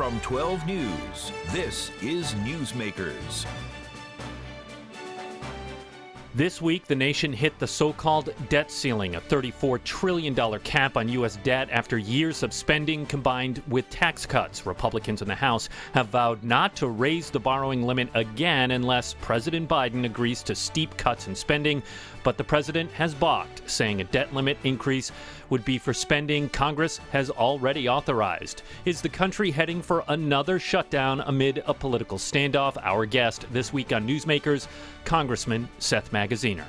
From 12 News, this is Newsmakers. This week, the nation hit the so called debt ceiling, a $34 trillion cap on U.S. debt after years of spending combined with tax cuts. Republicans in the House have vowed not to raise the borrowing limit again unless President Biden agrees to steep cuts in spending. But the president has balked, saying a debt limit increase would be for spending Congress has already authorized. Is the country heading for another shutdown amid a political standoff? Our guest this week on Newsmakers, Congressman Seth Magaziner.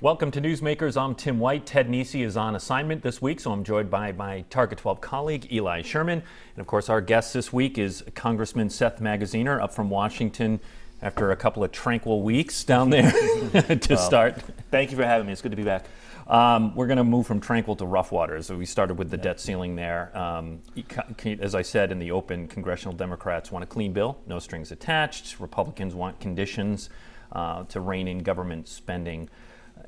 Welcome to Newsmakers. I'm Tim White. Ted Nesi is on assignment this week, so I'm joined by my Target 12 colleague, Eli Sherman. And of course, our guest this week is Congressman Seth Magaziner up from Washington after a couple of tranquil weeks down there to start. Thank you for having me. It's good to be back. Um, we're going to move from tranquil to rough waters. So we started with the yeah. debt ceiling there. Um, as I said in the open, congressional Democrats want a clean bill, no strings attached. Republicans want conditions uh, to rein in government spending.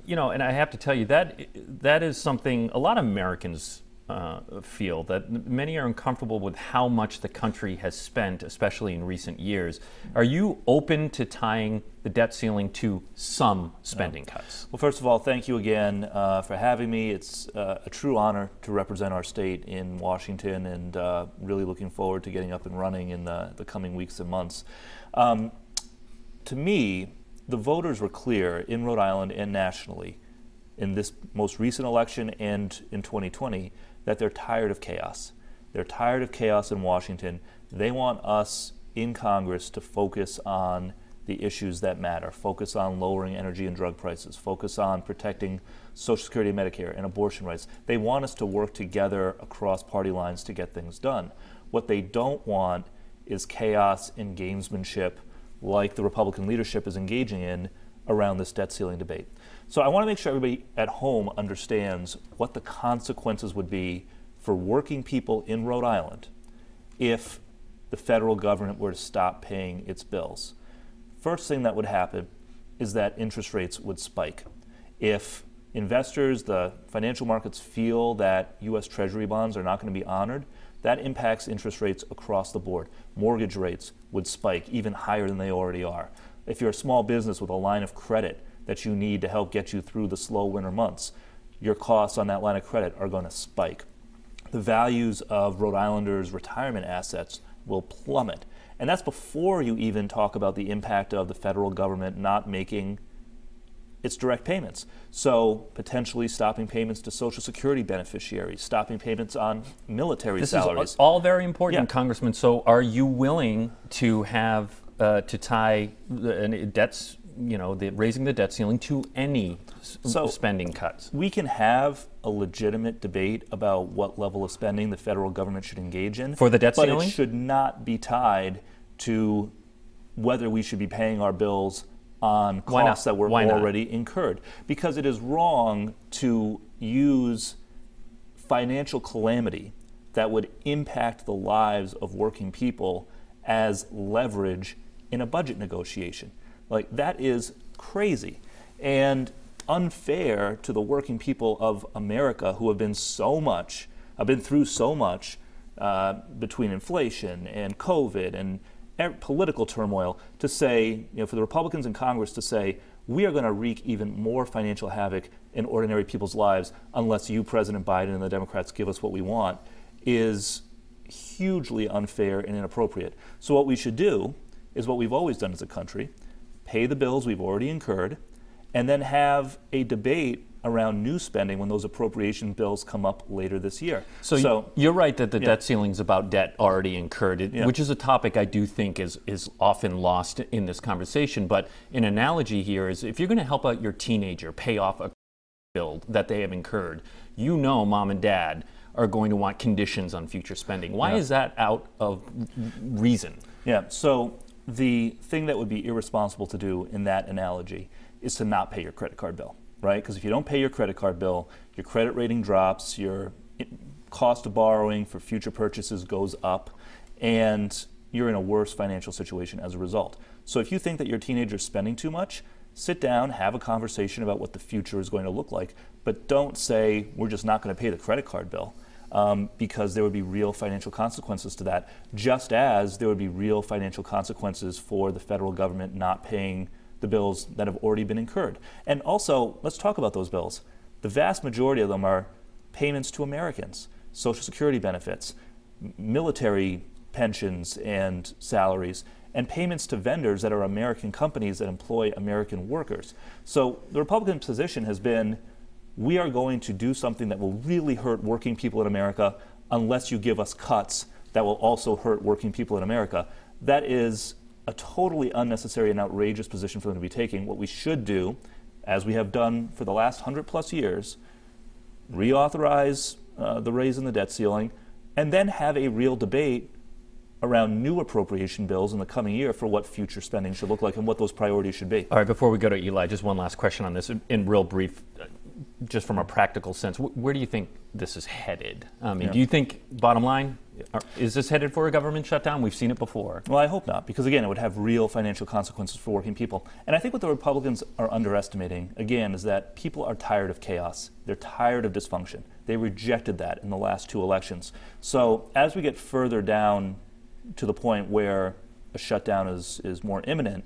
You know, and I have to tell you that that is something a lot of Americans uh, feel that many are uncomfortable with how much the country has spent, especially in recent years. Are you open to tying the debt ceiling to some spending cuts? Well, first of all, thank you again uh, for having me. It's uh, a true honor to represent our state in Washington and uh, really looking forward to getting up and running in the, the coming weeks and months. Um, to me, the voters were clear in Rhode Island and nationally in this most recent election and in 2020 that they're tired of chaos. They're tired of chaos in Washington. They want us in Congress to focus on the issues that matter, focus on lowering energy and drug prices, focus on protecting Social Security and Medicare and abortion rights. They want us to work together across party lines to get things done. What they don't want is chaos and gamesmanship like the Republican leadership is engaging in around this debt ceiling debate. So I want to make sure everybody at home understands what the consequences would be for working people in Rhode Island if the federal government were to stop paying its bills. First thing that would happen is that interest rates would spike. If investors, the financial markets feel that US Treasury bonds are not going to be honored, that impacts interest rates across the board. Mortgage rates would spike even higher than they already are. If you're a small business with a line of credit that you need to help get you through the slow winter months, your costs on that line of credit are going to spike. The values of Rhode Islanders' retirement assets will plummet. And that's before you even talk about the impact of the federal government not making its direct payments. So potentially stopping payments to Social Security beneficiaries, stopping payments on military this salaries. Is all very important, yeah. Congressman. So are you willing to have uh, to tie the debts you know, the, raising the debt ceiling to any so spending cuts. We can have a legitimate debate about what level of spending the federal government should engage in for the debt but ceiling, but it should not be tied to whether we should be paying our bills on costs that were Why already not? incurred. Because it is wrong to use financial calamity that would impact the lives of working people as leverage in a budget negotiation. Like, that is crazy and unfair to the working people of America who have been so much, have been through so much uh, between inflation and COVID and political turmoil to say, you know, for the Republicans in Congress to say, we are going to wreak even more financial havoc in ordinary people's lives unless you, President Biden, and the Democrats give us what we want, is hugely unfair and inappropriate. So, what we should do is what we've always done as a country pay the bills we've already incurred, and then have a debate around new spending when those appropriation bills come up later this year. So, so you're right that the yeah. debt ceiling is about debt already incurred, yeah. which is a topic I do think is is often lost in this conversation. But an analogy here is if you're going to help out your teenager pay off a bill that they have incurred, you know, mom and dad are going to want conditions on future spending. Why yeah. is that out of reason? Yeah. So the thing that would be irresponsible to do in that analogy is to not pay your credit card bill, right? Because if you don't pay your credit card bill, your credit rating drops, your cost of borrowing for future purchases goes up, and you're in a worse financial situation as a result. So if you think that your teenager is spending too much, sit down, have a conversation about what the future is going to look like, but don't say, we're just not going to pay the credit card bill. Um, because there would be real financial consequences to that, just as there would be real financial consequences for the federal government not paying the bills that have already been incurred. And also, let's talk about those bills. The vast majority of them are payments to Americans, Social Security benefits, military pensions and salaries, and payments to vendors that are American companies that employ American workers. So the Republican position has been we are going to do something that will really hurt working people in America unless you give us cuts that will also hurt working people in America. That is a totally unnecessary and outrageous position for them to be taking. What we should do, as we have done for the last 100 plus years, reauthorize uh, the raise in the debt ceiling, and then have a real debate around new appropriation bills in the coming year for what future spending should look like and what those priorities should be. All right, before we go to Eli, just one last question on this in, in real brief just from a practical sense, where do you think this is headed? I mean, yeah. do you think, bottom line, are, is this headed for a government shutdown? We've seen it before. Well, I hope not, because again, it would have real financial consequences for working people. And I think what the Republicans are underestimating, again, is that people are tired of chaos. They're tired of dysfunction. They rejected that in the last two elections. So as we get further down to the point where a shutdown is, is more imminent,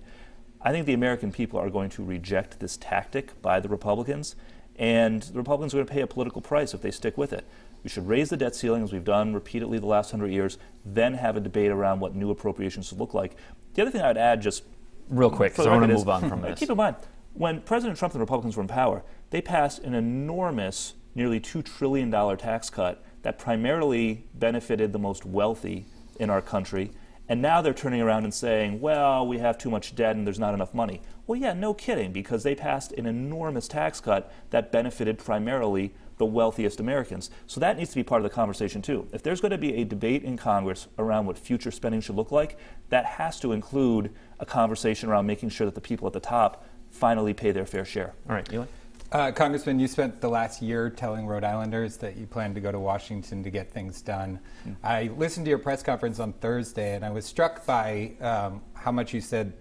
I think the American people are going to reject this tactic by the Republicans and the Republicans are going to pay a political price if they stick with it. We should raise the debt ceiling, as we've done repeatedly the last hundred years, then have a debate around what new appropriations should look like. The other thing I would add, just real quick, because I want to move on from this. Keep in mind, when President Trump and the Republicans were in power, they passed an enormous, nearly $2 trillion tax cut that primarily benefited the most wealthy in our country and now they're turning around and saying, well, we have too much debt and there's not enough money. Well, yeah, no kidding, because they passed an enormous tax cut that benefited primarily the wealthiest Americans. So that needs to be part of the conversation, too. If there's going to be a debate in Congress around what future spending should look like, that has to include a conversation around making sure that the people at the top finally pay their fair share. All right, Eli? Uh, Congressman, you spent the last year telling Rhode Islanders that you plan to go to Washington to get things done. Mm-hmm. I listened to your press conference on Thursday, and I was struck by um, how much you said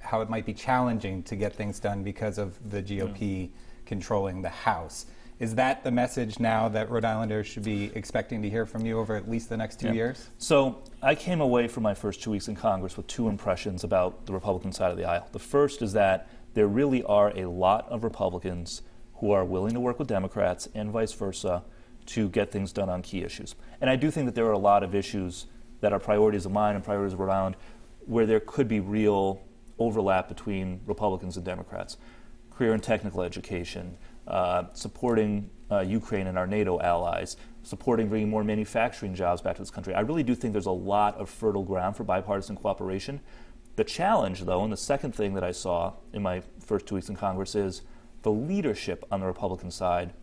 how it might be challenging to get things done because of the GOP yeah. controlling the House. Is that the message now that Rhode Islanders should be expecting to hear from you over at least the next two yeah. years? So I came away from my first two weeks in Congress with two impressions about the Republican side of the aisle. The first is that there really are a lot of Republicans who are willing to work with Democrats and vice versa to get things done on key issues. And I do think that there are a lot of issues that are priorities of mine and priorities of Rhode Island where there could be real overlap between Republicans and Democrats. Career and technical education, uh, supporting uh, Ukraine and our NATO allies, supporting bringing more manufacturing jobs back to this country. I really do think there's a lot of fertile ground for bipartisan cooperation. The challenge, though, and the second thing that I saw in my first two weeks in Congress is the leadership on the Republican side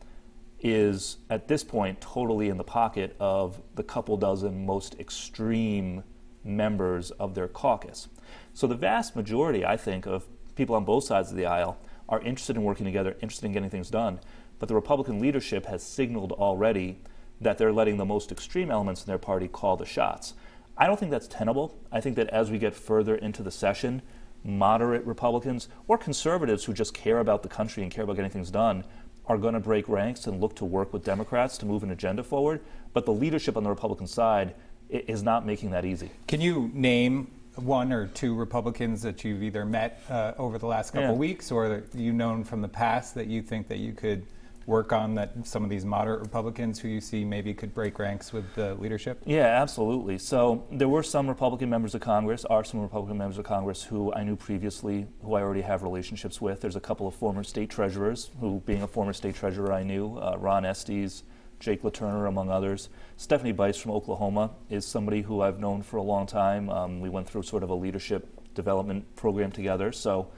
is at this point totally in the pocket of the couple dozen most extreme members of their caucus. So the vast majority, I think, of people on both sides of the aisle are interested in working together, interested in getting things done. But the Republican leadership has signaled already that they're letting the most extreme elements in their party call the shots. I don't think that's tenable. I think that as we get further into the session, moderate Republicans or conservatives who just care about the country and care about getting things done are going to break ranks and look to work with Democrats to move an agenda forward. But the leadership on the Republican side is not making that easy. Can you name one or two Republicans that you've either met uh, over the last couple yeah. weeks or that you known from the past that you think that you could work on that some of these moderate Republicans who you see maybe could break ranks with the leadership? Yeah, absolutely. So there were some Republican members of Congress, are some Republican members of Congress who I knew previously, who I already have relationships with. There's a couple of former state treasurers who, being a former state treasurer, I knew. Uh, Ron Estes, Jake LaTurner, among others. Stephanie Bice from Oklahoma is somebody who I've known for a long time. Um, we went through sort of a leadership development program together. So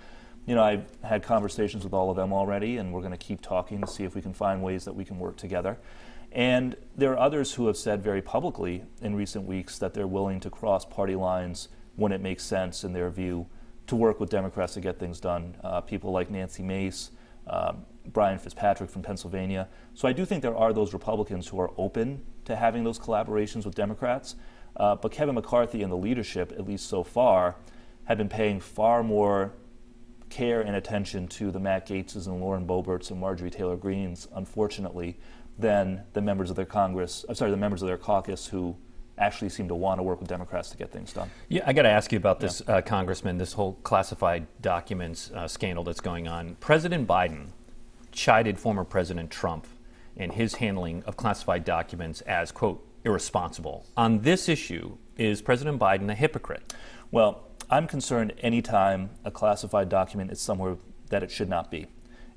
you know, I've had conversations with all of them already, and we're going to keep talking to see if we can find ways that we can work together. And there are others who have said very publicly in recent weeks that they're willing to cross party lines when it makes sense, in their view, to work with Democrats to get things done. Uh, people like Nancy Mace, uh, Brian Fitzpatrick from Pennsylvania. So I do think there are those Republicans who are open to having those collaborations with Democrats. Uh, but Kevin McCarthy and the leadership, at least so far, have been paying far more care and attention to the Matt Gaetzes and Lauren Boeberts and Marjorie Taylor Greens, unfortunately, than the members of their Congress, I'm sorry, the members of their caucus who actually seem to want to work with Democrats to get things done. Yeah, I got to ask you about this, yeah. uh, Congressman, this whole classified documents uh, scandal that's going on. President Biden chided former President Trump and his handling of classified documents as, quote, irresponsible. On this issue, is President Biden a hypocrite? Well, I'm concerned anytime a classified document is somewhere that it should not be.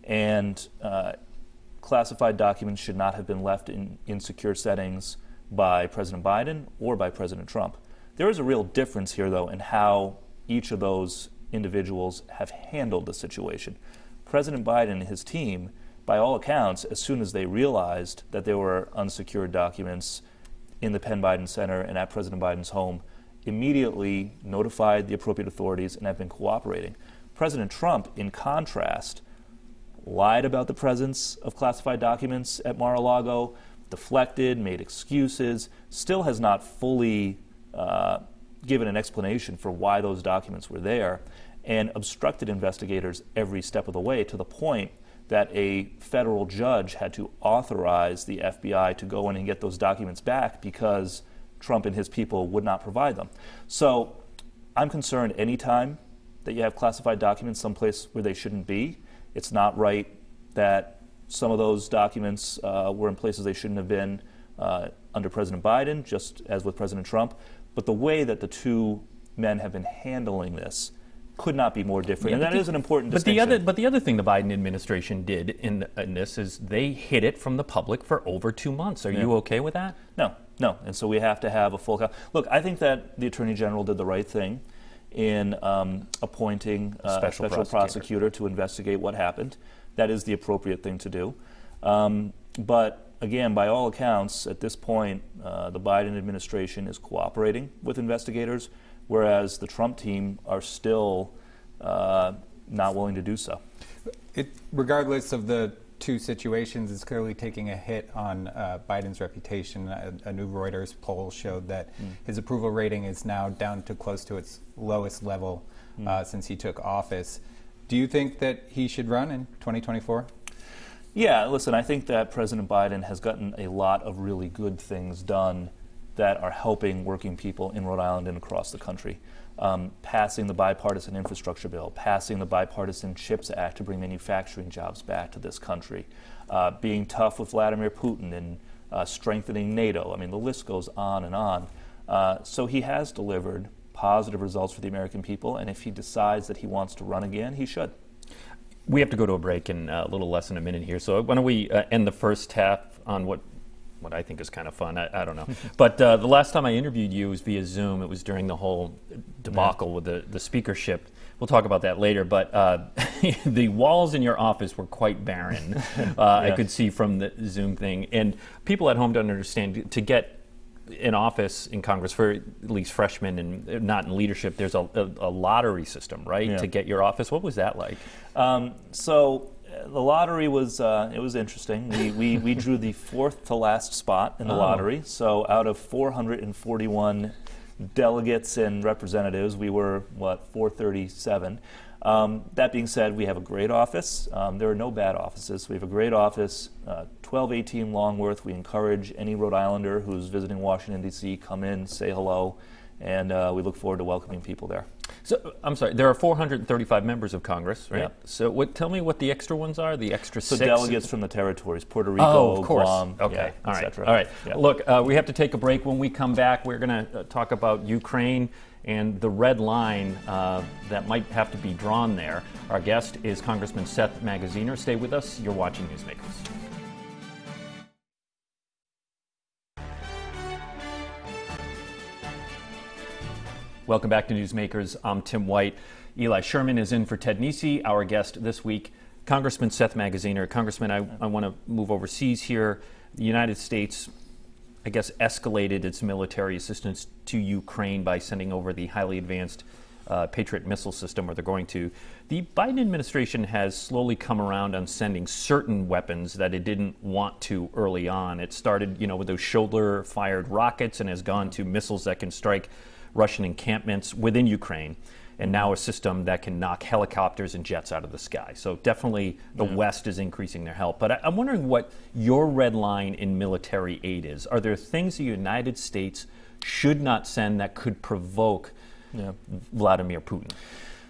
And uh, classified documents should not have been left in insecure settings by President Biden or by President Trump. There is a real difference here, though, in how each of those individuals have handled the situation. President Biden and his team, by all accounts, as soon as they realized that there were unsecured documents in the Penn Biden Center and at President Biden's home, immediately notified the appropriate authorities and have been cooperating. President Trump, in contrast, lied about the presence of classified documents at Mar a Lago, deflected, made excuses, still has not fully uh, given an explanation for why those documents were there, and obstructed investigators every step of the way to the point that a federal judge had to authorize the FBI to go in and get those documents back because Trump and his people would not provide them. So I'm concerned anytime that you have classified documents someplace where they shouldn't be. It's not right that some of those documents uh, were in places they shouldn't have been uh, under President Biden, just as with President Trump. But the way that the two men have been handling this could not be more different, yeah, and that the, is an important but the other, but the other thing the Biden administration did in, in this is they hid it from the public for over two months. Are yeah. you okay with that? No, no. And so we have to have a full. Look, I think that the Attorney General did the right thing in um, appointing uh, special a special prosecutor. prosecutor to investigate what happened that is the appropriate thing to do. Um, but again, by all accounts, at this point, uh, the Biden administration is cooperating with investigators, whereas the Trump team are still uh, not willing to do so. It, regardless of the two situations, is clearly taking a hit on uh, Biden's reputation. A, a, new Reuters poll showed that mm. his approval rating is now down to close to its lowest level mm. since he took office. Do you think that he should run in 2024? Yeah, listen, I think that President Biden has gotten a lot of really good things done that are helping working people in Rhode Island and across the country. Um, passing the bipartisan infrastructure bill, passing the bipartisan CHIPS Act to bring manufacturing jobs back to this country, uh, being tough with Vladimir Putin and uh, strengthening NATO. I mean, the list goes on and on. Uh, so he has delivered positive results for the American people. And if he decides that he wants to run again, he should. We have to go to a break in uh, a little less than a minute here. So why don't we uh, end the first half on what what I think is kind of fun. I, I don't know. but uh, the last time I interviewed you was via Zoom. It was during the whole debacle yeah. with the, the speakership. We'll talk about that later. But uh, the walls in your office were quite barren. Uh. I could see from the Zoom thing. And people at home don't understand to get in office in Congress for at least freshmen and not in leadership, there's a, a, a lottery system, right, yeah. to get your office. What was that like? Um, so uh, the lottery was uh, it was interesting. We, we, we drew the fourth to last spot in the oh. lottery. So out of 441 delegates and representatives, we were what 437. Um, that being said, we have a great office. Um, there are no bad offices. We have a great office, uh, 1218 Longworth. We encourage any Rhode Islander who's visiting Washington, D.C., come in, say hello, and uh, we look forward to welcoming people there. So, I'm sorry, there are 435 members of Congress, right? Yeah. So, what, tell me what the extra ones are, the extra so six? delegates from the territories, Puerto Rico, oh, of course. Guam, okay. Yeah, All right. All right. Yeah. Look, uh, we have to take a break. When we come back, we're going to uh, talk about Ukraine and the red line uh, that might have to be drawn there. Our guest is Congressman Seth Magaziner. Stay with us. You're watching Newsmakers. Welcome back to Newsmakers. I'm Tim White. Eli Sherman is in for Ted Nesi, our guest this week. Congressman Seth Magaziner. Congressman, I, I want to move overseas here. The United States I guess, escalated its military assistance to Ukraine by sending over the highly advanced uh, Patriot missile system, or they're going to. The Biden administration has slowly come around on sending certain weapons that it didn't want to early on. It started, you know, with those shoulder-fired rockets and has gone to missiles that can strike Russian encampments within Ukraine. and now a system that can knock helicopters and jets out of the sky. So definitely the yeah. West is increasing their help. But I, I'm wondering what your red line in military aid is. Are there things the United States should not send that could provoke yeah. Vladimir Putin?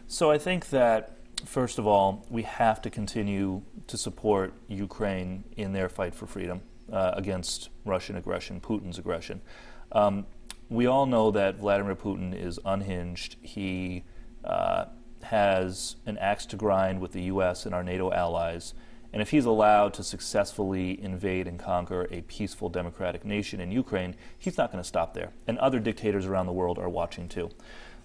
So I think that first of all, we have to continue to support Ukraine in their fight for freedom uh, against Russian aggression, Putin's aggression. Um, we all know that Vladimir Putin is unhinged. He uh, has an axe to grind with the U.S. and our NATO allies. And if he's allowed to successfully invade and conquer a peaceful democratic nation in Ukraine, he's not going to stop there. And other dictators around the world are watching too.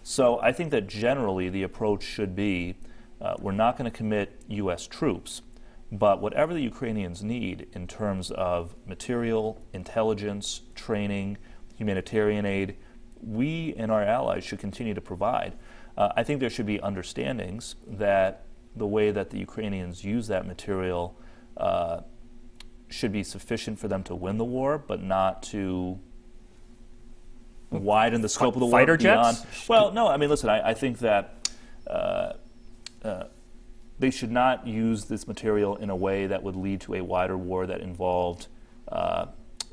So I think that generally the approach should be uh, we're not going to commit U.S. troops, but whatever the Ukrainians need in terms of material, intelligence, training, humanitarian aid, we and our allies should continue to provide. Uh, I think there should be understandings that the way that the Ukrainians use that material uh, should be sufficient for them to win the war, but not to widen the scope of the Fighter war beyond. Jets? Well, no, I mean, listen, I, I think that uh, uh, they should not use this material in a way that would lead to a wider war that involved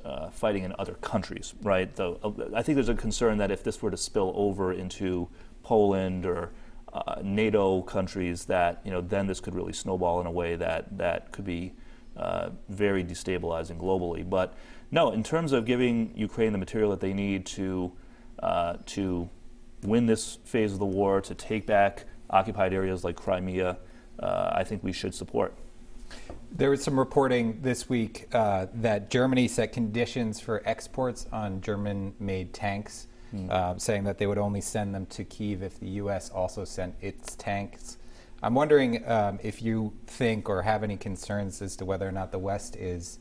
uh, fighting in other countries, right? Though uh, I think there's a concern that if this were to spill over into Poland or uh, NATO countries, that you know then this could really snowball in a way that that could be uh, very destabilizing globally. But no, in terms of giving Ukraine the material that they need to uh, to win this phase of the war, to take back occupied areas like Crimea, uh, I think we should support. There was some reporting this week uh, that Germany set conditions for exports on German made tanks, mm. uh, saying that they would only send them to Kiev if the U.S. also sent its tanks. I'm wondering um, if you think or have any concerns as to whether or not the West is,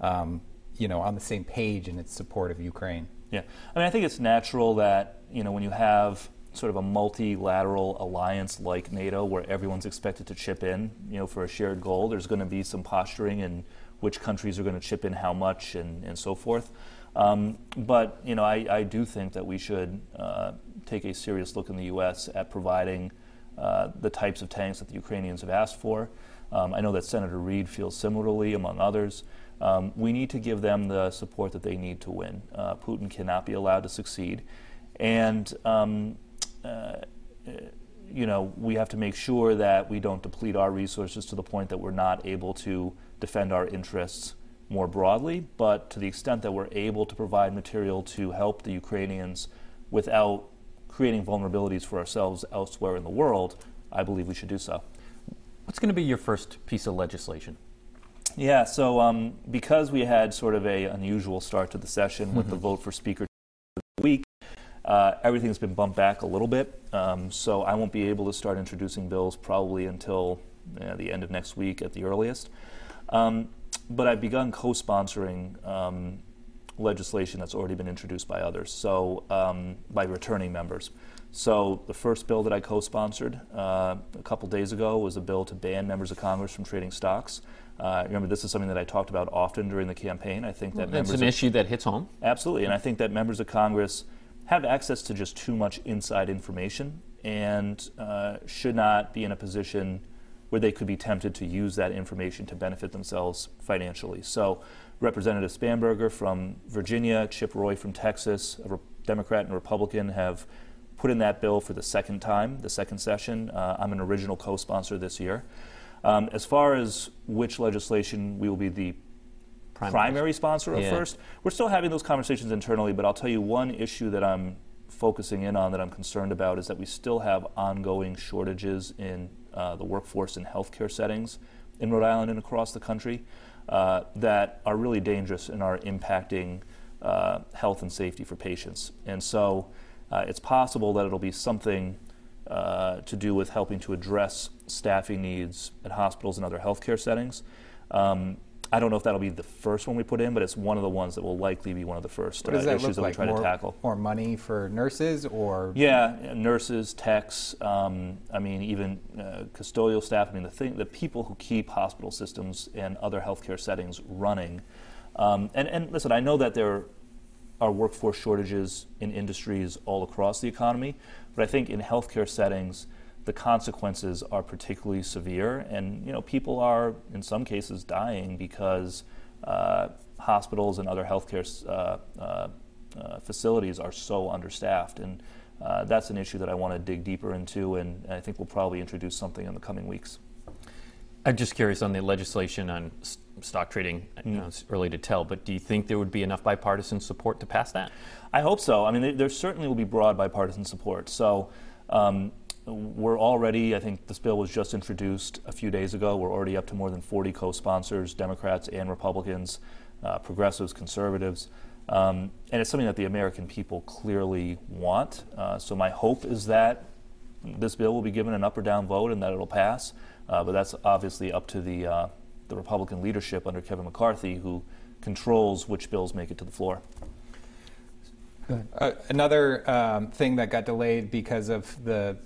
um, you know, on the same page in its support of Ukraine. Yeah, I mean, I think it's natural that you know when you have sort of a multilateral alliance like NATO, where everyone's expected to chip in, you know, for a shared goal. There's going to be some posturing in which countries are going to chip in how much and, and so forth. Um, but you know, I, I, do think that we should uh, take a serious look in the U.S. at providing uh, the types of tanks that the Ukrainians have asked for. Um, I know that Senator Reed feels similarly, among others. Um, we need to give them the support that they need to win. Uh, Putin cannot be allowed to succeed, and um, you know, we have to make sure that we don't deplete our resources to the point that we're not able to defend our interests more broadly. But to the extent that we're able to provide material to help the Ukrainians without creating vulnerabilities for ourselves elsewhere in the world, I believe we should do so. What's going to be your first piece of legislation? Yeah, so um, because we had sort of a unusual start to the session mm-hmm. with the mm-hmm. vote for Speaker week, uh, everything's been bumped back a little bit, um, so I won't be able to start introducing bills probably until uh, the end of next week at the earliest. Um, but I've begun co-sponsoring um, legislation that's already been introduced by others, so um, by returning members. So the first bill that I co-sponsored uh, a couple days ago was a bill to ban members of Congress from trading stocks. Uh, remember, this is something that I talked about often during the campaign. I think that well, it's an issue that hits home. Absolutely, and I think that members of Congress have access to just too much inside information and uh, should not be in a position where they could be tempted to use that information to benefit themselves financially. So, Representative Spanberger from Virginia, Chip Roy from Texas, a Democrat and Republican, have put in that bill for the second time, the second session. Uh, I'm an original co sponsor this year. Um, as far as which legislation we will be the primary, primary sponsor of yeah. first. We're still having those conversations internally, but I'll tell you one issue that I'm focusing in on that I'm concerned about is that we still have ongoing shortages in uh, the workforce in healthcare settings in Rhode Island and across the country uh, that are really dangerous and are impacting uh, health and safety for patients. And so uh, it's possible that it'll be something uh, to do with helping to address staffing needs at hospitals and other healthcare settings. Um, I don't know if that'll be the first one we put in, but it's one of the ones that will likely be one of the first uh, that issues that like? we try more, to tackle. More money for nurses, or yeah, nurses, techs. Um, I mean, even uh, custodial staff. I mean, the thing, the people who keep hospital systems and other healthcare settings running. Um, and, and listen, I know that there are workforce shortages in industries all across the economy, but I think in healthcare settings, the consequences are particularly severe, and you know people are in some cases dying because uh, hospitals and other healthcare uh, uh, uh, facilities are so understaffed, and uh, that's an issue that I want to dig deeper into, and I think we'll probably introduce something in the coming weeks. I'm just curious on the legislation on stock trading. Mm. know, it's early to tell, but do you think there would be enough bipartisan support to pass that? I hope so. I mean, there certainly will be broad bipartisan support. So. Um, we're already, I think this bill was just introduced a few days ago. We're already up to more than 40 co sponsors, Democrats and Republicans, uh, progressives, conservatives. Um, and it's something that the American people clearly want. Uh, so my hope is that this bill will be given an up or down vote and that it'll pass. Uh, but that's obviously up to the, uh, the Republican leadership under Kevin McCarthy, who controls which bills make it to the floor. Uh, another um, thing that got delayed because of the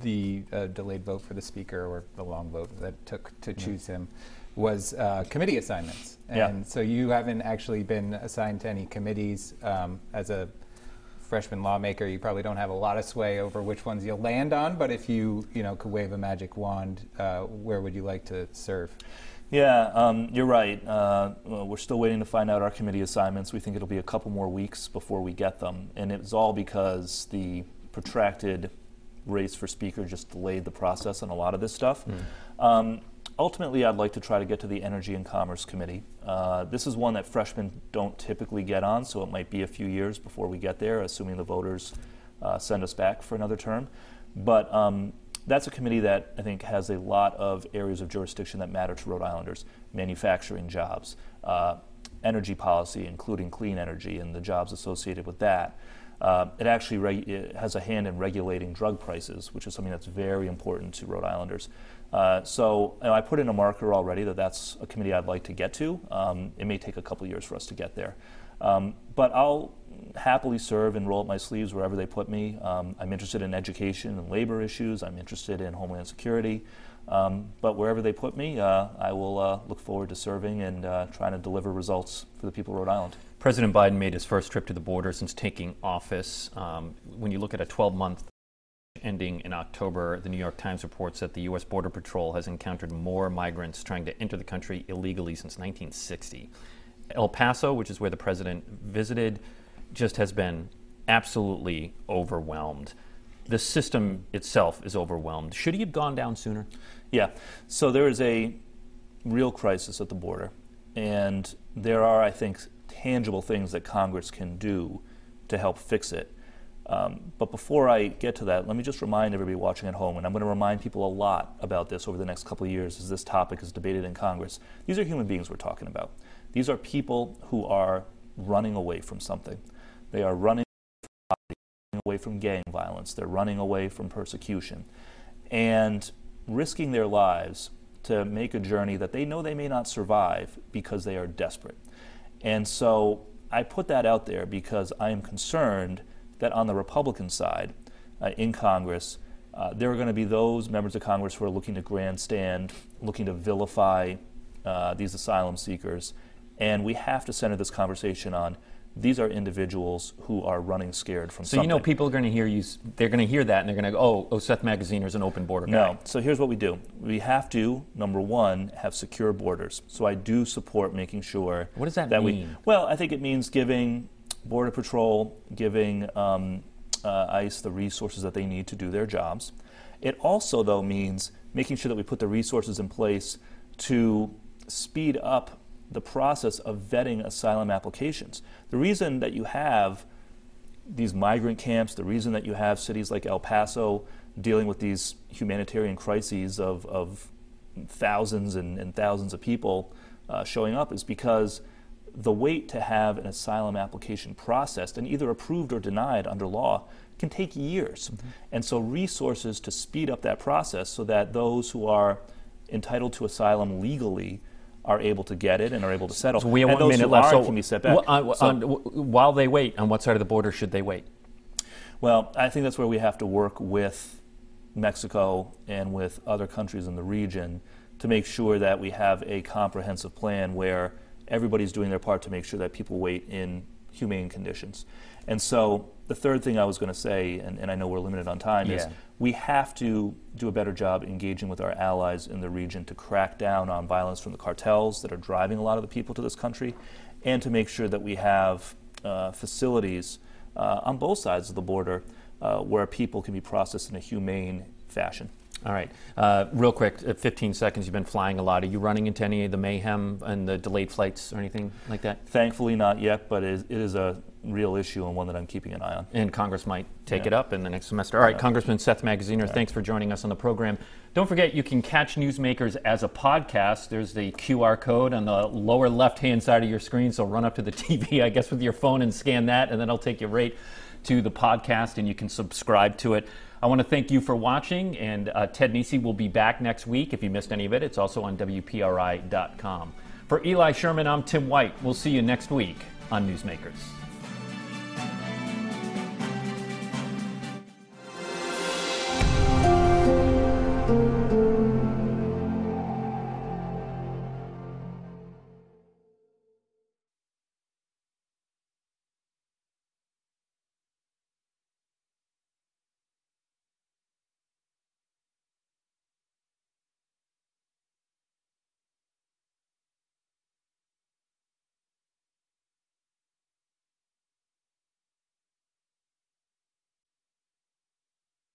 the uh, delayed vote for the speaker or the long vote that took to choose him was uh, committee assignments. And yeah. so you haven't actually been assigned to any committees um, as a freshman lawmaker. You probably don't have a lot of sway over which ones you'll land on. But if you you know could wave a magic wand, uh, where would you like to serve? Yeah, um, you're right. Uh, well, we're still waiting to find out our committee assignments. We think it'll be a couple more weeks before we get them, and it's all because the protracted race for speaker just delayed the process on a lot of this stuff. Mm. Um, ultimately, I'd like to try to get to the Energy and Commerce Committee. Uh, this is one that freshmen don't typically get on, so it might be a few years before we get there, assuming the voters uh, send us back for another term. But um, that's a committee that I think has a lot of areas of jurisdiction that matter to Rhode Islanders manufacturing jobs, uh, energy policy, including clean energy and the jobs associated with that. Uh, it actually reg- it has a hand in regulating drug prices, which is something that's very important to Rhode Islanders. Uh, so you know, I put in a marker already that that's a committee I'd like to get to. Um, it may take a couple years for us to get there. Um, but I'll happily serve and roll up my sleeves wherever they put me. Um, I'm interested in education and labor issues. I'm interested in homeland security. Um, but wherever they put me, uh, I will uh, look forward to serving and uh, trying to deliver results for the people of Rhode Island. President Biden made his first trip to the border since taking office. Um, when you look at a 12 month ending in October, the New York Times reports that the U.S. Border Patrol has encountered more migrants trying to enter the country illegally since 1960. El Paso, which is where the president visited, just has been absolutely overwhelmed. The system itself is overwhelmed. Should he have gone down sooner? Yeah. So there is a real crisis at the border. And there are, I think, tangible things that Congress can do to help fix it. Um, but before I get to that, let me just remind everybody watching at home, and I'm going to remind people a lot about this over the next couple of years as this topic is debated in Congress. These are human beings we're talking about. These are people who are running away from something. They are running away from gang violence. They're running away from persecution. And risking their lives to make a journey that they know they may not survive because they are desperate. And so I put that out there because I am concerned that on the Republican side uh, in Congress, uh, there are going to be those members of Congress who are looking to grandstand, looking to vilify uh, these asylum seekers. And we have to center this conversation on these are individuals who are running scared from so something. you know people are going to hear you they're going to hear that and they're going to go oh, oh seth magaziner is an open border guy. no so here's what we do. We have to number one have secure borders. So i do support making sure what does that, that mean? We, well i think it means giving border patrol giving um, uh, ice the resources that they need to do their jobs. It also though means making sure that we put the resources in place to speed up the process of vetting asylum applications. The reason that you have these migrant camps, the reason that you have cities like El Paso dealing with these humanitarian crises of, of thousands and, and, thousands of people uh, showing up is because the wait to have an asylum application processed and either approved or denied under law can take years. Mm-hmm. And so, resources to speed up that process so that those who are entitled to asylum legally are able to get it and are able to settle. So we have and one minute left. So can be set back. Uh, on, so, on, while they wait, on what side of the border should they wait? Well, I think that's where we have to work with Mexico and with other countries in the region to make sure that we have a comprehensive plan where everybody's doing their part to make sure that people wait in humane conditions. And so the third thing I was going to say, and, and, I know we're limited on time, yeah. is we have to do a better job engaging with our allies in the region to crack down on violence from the cartels that are driving a lot of the people to this country, and to make sure that we have uh, facilities uh, on both sides of the border uh, where people can be processed in a humane fashion. All right. Uh, real quick, uh, 15 seconds. You've been flying a lot. Are you running into any of the mayhem and the delayed flights or anything like that? Thankfully, not yet, but it is, it is a real issue and one that I'm keeping an eye on. And Congress might take yeah. it up in the next semester. All right, yeah. Congressman Seth Magaziner, right. thanks for joining us on the program. Don't forget, you can catch Newsmakers as a podcast. There's the QR code on the lower left hand side of your screen, so run up to the TV, I guess, with your phone and scan that, and then I'll take you right to the podcast and you can subscribe to it. I want to thank you for watching, and uh, Ted Nesi will be back next week. If you missed any of it, it's also on WPRI.com. For Eli Sherman, I'm Tim White. We'll see you next week on Newsmakers.